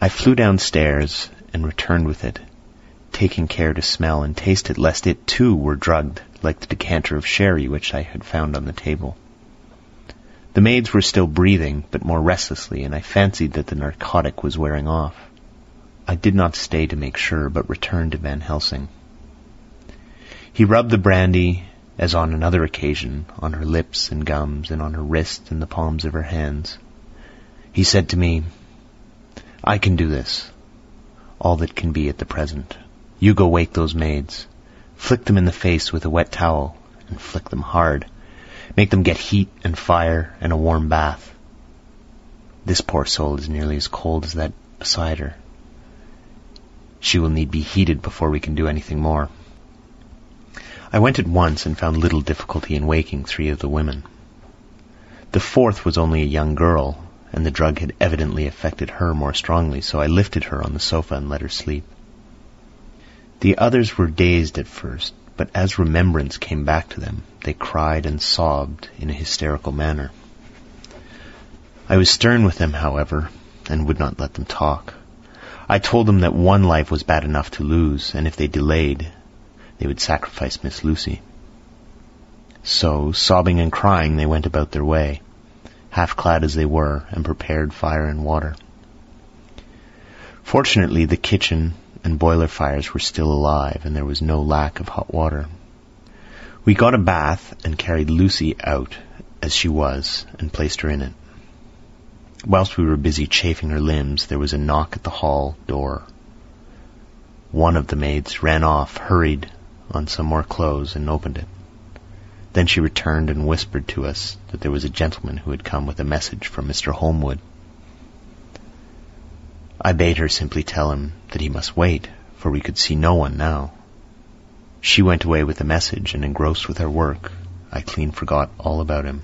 I flew downstairs and returned with it, taking care to smell and taste it lest it too were drugged like the decanter of sherry which I had found on the table. The maids were still breathing, but more restlessly, and I fancied that the narcotic was wearing off. I did not stay to make sure, but returned to Van Helsing. He rubbed the brandy, as on another occasion, on her lips and gums, and on her wrists and the palms of her hands. He said to me, I can do this, all that can be at the present. You go wake those maids. Flick them in the face with a wet towel, and flick them hard. Make them get heat and fire and a warm bath. This poor soul is nearly as cold as that beside her. She will need be heated before we can do anything more. I went at once and found little difficulty in waking three of the women. The fourth was only a young girl, and the drug had evidently affected her more strongly, so I lifted her on the sofa and let her sleep. The others were dazed at first, but as remembrance came back to them, they cried and sobbed in a hysterical manner. I was stern with them, however, and would not let them talk. I told them that one life was bad enough to lose, and if they delayed, they would sacrifice Miss Lucy. So, sobbing and crying, they went about their way, half clad as they were, and prepared fire and water. Fortunately, the kitchen and boiler fires were still alive, and there was no lack of hot water. We got a bath and carried Lucy out as she was and placed her in it. Whilst we were busy chafing her limbs, there was a knock at the hall door. One of the maids ran off, hurried on some more clothes, and opened it. Then she returned and whispered to us that there was a gentleman who had come with a message from Mr. Holmwood. I bade her simply tell him that he must wait, for we could see no one now. She went away with the message, and engrossed with her work, I clean forgot all about him.